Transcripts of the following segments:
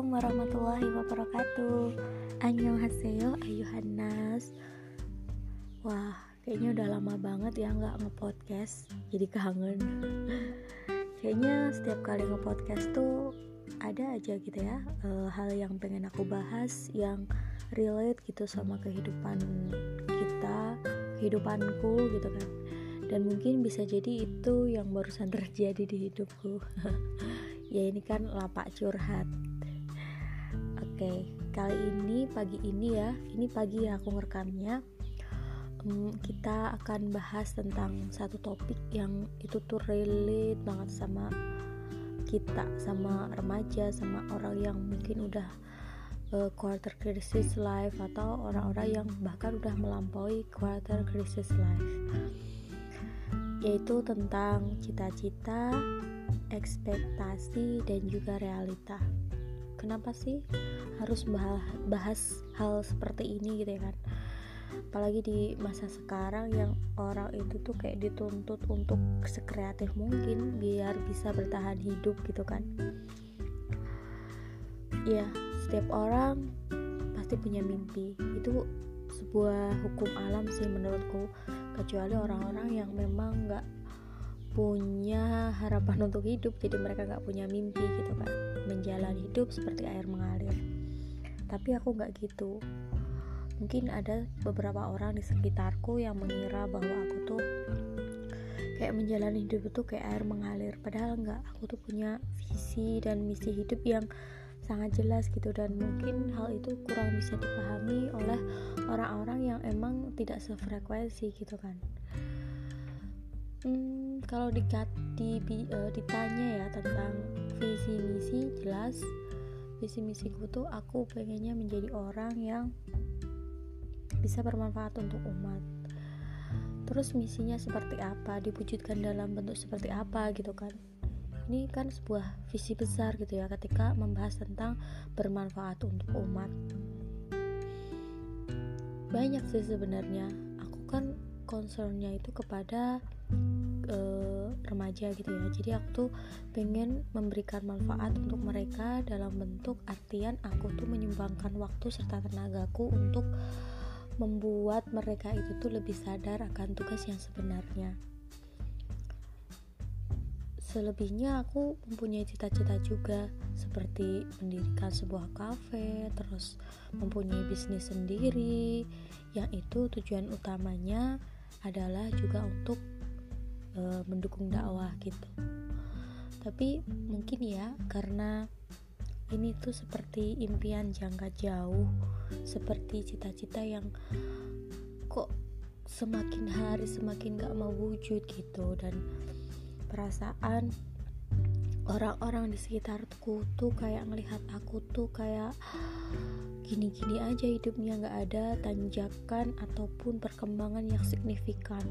Assalamualaikum warahmatullahi wabarakatuh. Annyeonghaseyo ayuhannas. Wah kayaknya udah lama banget ya nggak ngepodcast. Jadi kangen. Kayaknya setiap kali ngepodcast tuh ada aja gitu ya uh, Hal yang pengen aku bahas yang relate gitu sama kehidupan kita Kehidupanku gitu kan. Dan mungkin bisa jadi itu yang barusan terjadi di hidupku. Ya ini kan lapak curhat oke kali ini pagi ini ya ini pagi ya aku ngerekamnya um, kita akan bahas tentang satu topik yang itu tuh relate banget sama kita sama remaja sama orang yang mungkin udah uh, quarter crisis life atau orang-orang yang bahkan udah melampaui quarter crisis life yaitu tentang cita-cita, ekspektasi, dan juga realita. Kenapa sih harus bahas hal seperti ini gitu ya kan? Apalagi di masa sekarang yang orang itu tuh kayak dituntut untuk sekreatif mungkin biar bisa bertahan hidup gitu kan. Ya, setiap orang pasti punya mimpi. Itu sebuah hukum alam sih menurutku kecuali orang-orang yang memang nggak punya harapan untuk hidup jadi mereka nggak punya mimpi gitu kan. Menjalani hidup seperti air mengalir. Tapi aku nggak gitu. Mungkin ada beberapa orang di sekitarku yang mengira bahwa aku tuh kayak menjalani hidup itu kayak air mengalir. Padahal nggak aku tuh punya visi dan misi hidup yang sangat jelas gitu. Dan mungkin hal itu kurang bisa dipahami oleh orang-orang yang emang tidak sefrekuensi gitu kan hmm, kalau di, di, uh, ditanya ya tentang visi misi jelas. Visi misiku tuh aku pengennya menjadi orang yang bisa bermanfaat untuk umat. Terus misinya seperti apa? Diwujudkan dalam bentuk seperti apa gitu kan? Ini kan sebuah visi besar gitu ya ketika membahas tentang bermanfaat untuk umat. Banyak sih sebenarnya. Aku kan concernnya itu kepada uh, remaja gitu ya. Jadi aku tuh pengen memberikan manfaat untuk mereka dalam bentuk artian aku tuh menyumbangkan waktu serta tenagaku untuk membuat mereka itu tuh lebih sadar akan tugas yang sebenarnya. Selebihnya aku mempunyai cita-cita juga seperti mendirikan sebuah kafe terus mempunyai bisnis sendiri. Yang itu tujuan utamanya adalah juga untuk e, mendukung dakwah gitu. Tapi mungkin ya karena ini tuh seperti impian jangka jauh seperti cita-cita yang kok semakin hari semakin gak mau wujud gitu. Dan perasaan orang-orang di sekitarku tuh kayak ngelihat aku tuh kayak gini-gini aja hidupnya nggak ada tanjakan ataupun perkembangan yang signifikan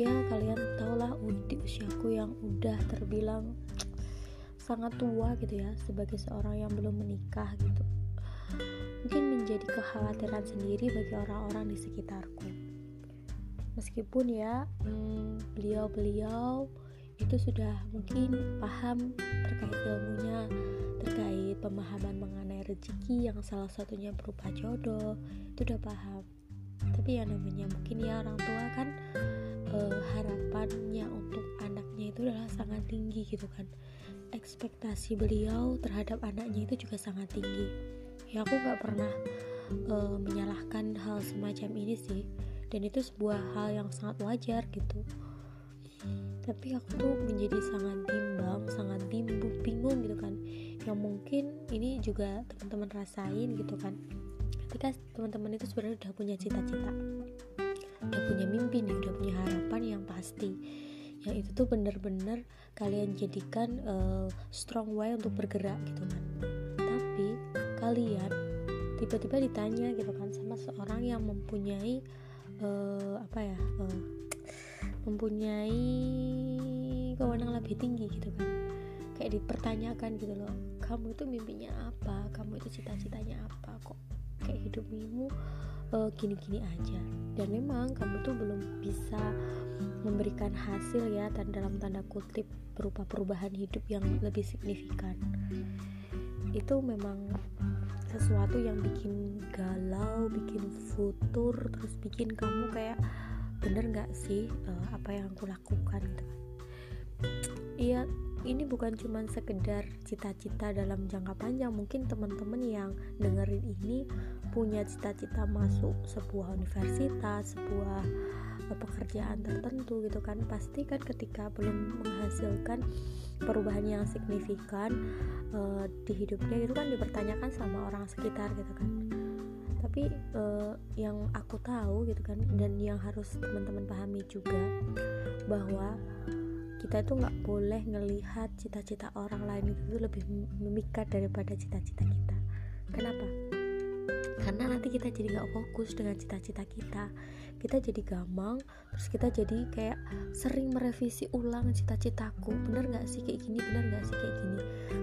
ya kalian tau lah di usiaku yang udah terbilang sangat tua gitu ya sebagai seorang yang belum menikah gitu. Mungkin menjadi kekhawatiran sendiri bagi orang-orang di sekitarku. Meskipun ya hmm, beliau-beliau hmm, itu sudah mungkin paham terkait ilmunya terkait pemahaman mengenai rezeki yang salah satunya berupa jodoh itu udah paham. Tapi yang namanya mungkin ya orang tua kan eh, harapannya untuk anaknya itu adalah sangat tinggi gitu kan. Ekspektasi beliau terhadap anaknya itu juga sangat tinggi. Ya aku nggak pernah uh, menyalahkan hal semacam ini sih. Dan itu sebuah hal yang sangat wajar gitu. Tapi aku tuh menjadi sangat bimbang sangat bimbang bingung gitu kan. Yang mungkin ini juga teman-teman rasain gitu kan. Ketika teman-teman itu sebenarnya udah punya cita-cita udah punya mimpi nih udah punya harapan yang pasti. Yang itu tuh bener-bener kalian jadikan uh, strong way untuk bergerak gitu kan tapi kalian tiba-tiba ditanya gitu kan sama seorang yang mempunyai uh, apa ya uh, mempunyai kewenangan lebih tinggi gitu kan. Kayak dipertanyakan gitu loh kamu itu mimpinya apa? Kamu itu cita-citanya apa? Kok kayak hidupmu uh, gini-gini aja. Dan memang kamu tuh belum bisa memberikan hasil ya dan dalam tanda kutip berupa perubahan hidup yang lebih signifikan. Itu memang sesuatu yang bikin galau, bikin futur, terus bikin kamu kayak bener nggak sih uh, apa yang aku lakukan? Gitu Iya, ini bukan cuma sekedar cita-cita dalam jangka panjang. Mungkin teman-teman yang dengerin ini punya cita-cita masuk sebuah universitas, sebuah uh, pekerjaan tertentu gitu kan. Pasti kan ketika belum menghasilkan perubahan yang signifikan uh, di hidupnya itu kan dipertanyakan sama orang sekitar gitu kan tapi uh, yang aku tahu gitu kan dan yang harus teman-teman pahami juga bahwa kita itu nggak boleh ngelihat cita-cita orang lain itu lebih memikat daripada cita-cita kita. Kenapa? Karena nanti kita jadi nggak fokus dengan cita-cita kita. Kita jadi gampang terus kita jadi kayak sering merevisi ulang cita-citaku. Bener nggak sih kayak gini? Bener nggak sih kayak gini?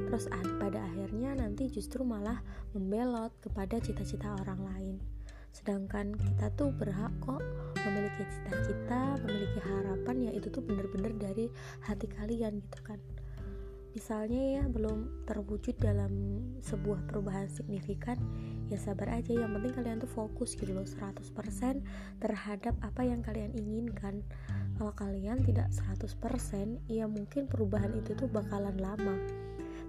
Terus pada akhirnya nanti justru malah membelot kepada cita-cita orang lain sedangkan kita tuh berhak kok memiliki cita-cita memiliki harapan ya itu tuh bener-bener dari hati kalian gitu kan. Misalnya ya belum terwujud dalam sebuah perubahan signifikan ya sabar aja yang penting kalian tuh fokus gitu loh 100% terhadap apa yang kalian inginkan. Kalau kalian tidak 100% ya mungkin perubahan itu tuh bakalan lama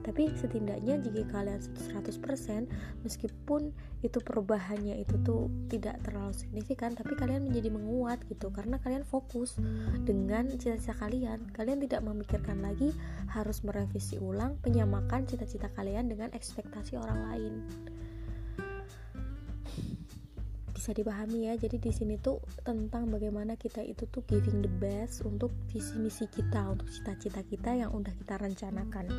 tapi setidaknya jika kalian 100% meskipun itu perubahannya itu tuh tidak terlalu signifikan tapi kalian menjadi menguat gitu. Karena kalian fokus dengan cita-cita kalian. Kalian tidak memikirkan lagi harus merevisi ulang penyamakan cita-cita kalian dengan ekspektasi orang lain bisa dipahami ya. Jadi di sini tuh tentang bagaimana kita itu tuh giving the best untuk visi misi kita untuk cita-cita kita yang udah kita rencanakan.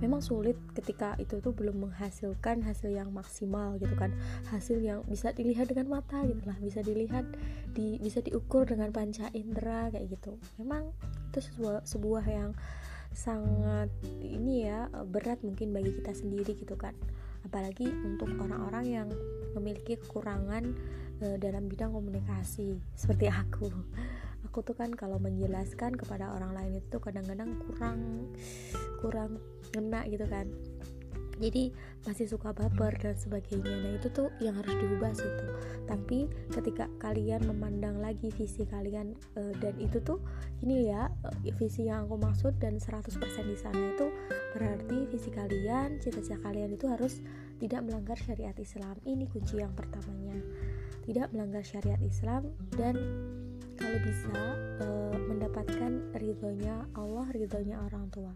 Memang sulit ketika itu tuh belum menghasilkan hasil yang maksimal gitu kan. Hasil yang bisa dilihat dengan mata gitu lah bisa dilihat di bisa diukur dengan panca indera kayak gitu. Memang itu sebuah sebuah yang sangat ini ya berat mungkin bagi kita sendiri gitu kan apalagi untuk orang-orang yang memiliki kekurangan e, dalam bidang komunikasi seperti aku. Aku tuh kan kalau menjelaskan kepada orang lain itu kadang-kadang kurang kurang ngena gitu kan jadi masih suka baper dan sebagainya. Nah itu tuh yang harus diubah sih tuh. Tapi ketika kalian memandang lagi visi kalian uh, dan itu tuh ini ya uh, visi yang aku maksud dan 100% di sana itu berarti visi kalian cita-cita kalian itu harus tidak melanggar syariat Islam. Ini kunci yang pertamanya. Tidak melanggar syariat Islam dan kalau bisa uh, mendapatkan ridhonya Allah ridhonya orang tua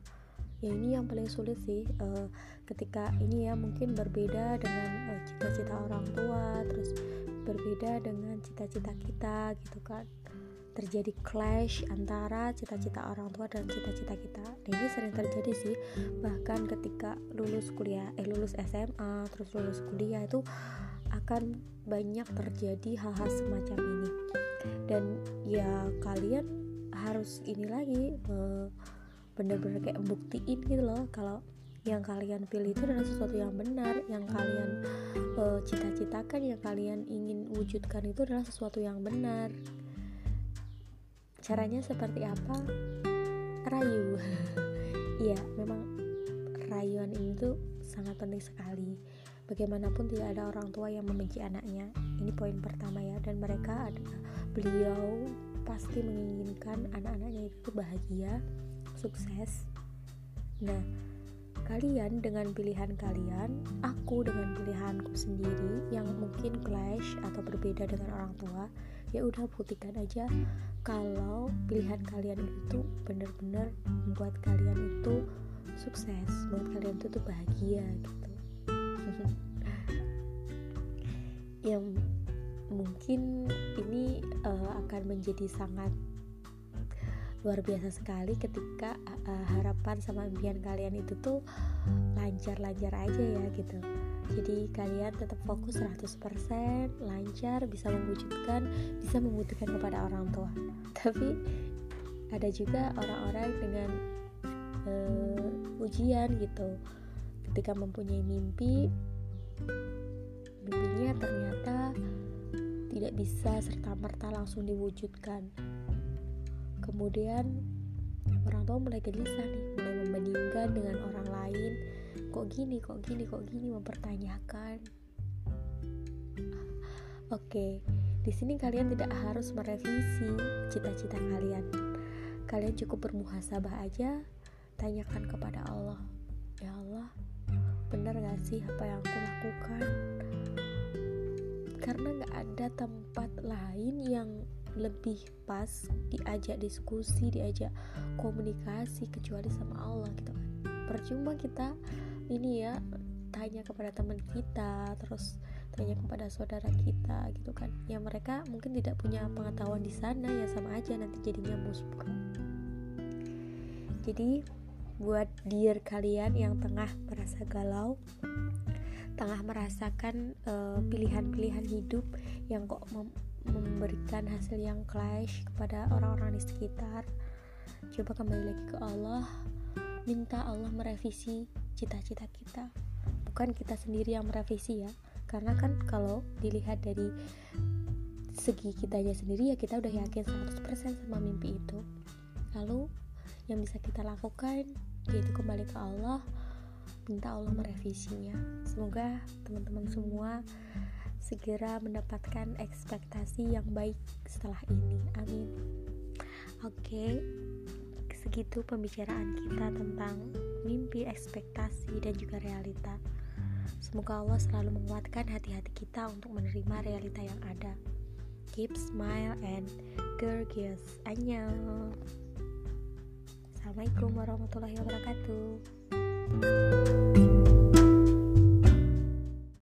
ya ini yang paling sulit sih uh, ketika ini ya mungkin berbeda dengan uh, cita-cita orang tua terus berbeda dengan cita-cita kita gitu kan terjadi clash antara cita-cita orang tua dan cita-cita kita. Dan ini sering terjadi sih. Bahkan ketika lulus kuliah eh lulus SMA terus lulus kuliah itu akan banyak terjadi hal-hal semacam ini. Dan ya kalian harus ini lagi uh, bener-bener kayak buktiin gitu loh kalau yang kalian pilih itu adalah sesuatu yang benar yang kalian uh, cita-citakan yang kalian ingin wujudkan itu adalah sesuatu yang benar. Caranya seperti apa? Rayu. Iya memang rayuan ini tuh sangat penting sekali. Bagaimanapun tidak ada orang tua yang membenci anaknya. Ini poin pertama ya dan mereka adalah beliau pasti menginginkan anak-anaknya itu bahagia sukses. Nah, kalian dengan pilihan kalian, aku dengan pilihanku sendiri yang mungkin clash atau berbeda dengan orang tua, ya udah buktikan aja kalau pilihan kalian itu benar-benar membuat kalian itu sukses, buat kalian itu tuh bahagia gitu. yang mungkin ini uh, akan menjadi sangat luar biasa sekali ketika uh, harapan sama impian kalian itu tuh lancar-lancar aja ya gitu. Jadi kalian tetap fokus 100% lancar bisa mewujudkan bisa membutuhkan kepada orang tua. Tapi ada juga orang-orang dengan uh, ujian gitu. Ketika mempunyai mimpi mimpinya ternyata tidak bisa serta-merta langsung diwujudkan kemudian orang tua mulai gelisah nih mulai membandingkan dengan orang lain. Kok gini kok gini kok gini mempertanyakan. Oke di sini kalian tidak harus merevisi cita-cita kalian. Kalian cukup bermuhasabah aja tanyakan kepada Allah. Ya Allah benar gak sih apa yang aku lakukan? Karena gak ada tempat lain yang lebih pas diajak diskusi diajak komunikasi kecuali sama Allah gitu. Kan percuma kita ini ya tanya kepada teman kita terus tanya kepada saudara kita gitu kan. Ya mereka mungkin tidak punya pengetahuan di sana ya sama aja nanti jadinya musbro jadi buat dear kalian yang tengah merasa galau tengah merasakan eh, pilihan-pilihan hidup yang kok memberikan hasil yang clash kepada orang-orang di sekitar. Coba kembali lagi ke Allah. Minta Allah merevisi cita-cita kita. Bukan kita sendiri yang merevisi ya. Karena kan kalau dilihat dari segi kitanya sendiri ya kita udah yakin 100% sama mimpi itu. Lalu yang bisa kita lakukan yaitu kembali ke Allah minta Allah merevisinya. Semoga teman-teman semua segera mendapatkan ekspektasi yang baik setelah ini. Amin. Oke segitu pembicaraan kita tentang mimpi ekspektasi dan juga realita. Semoga Allah selalu menguatkan hati-hati kita untuk menerima realita yang ada. Keep smile and gorgeous. Annyeong. Assalamualaikum warahmatullahi wabarakatuh.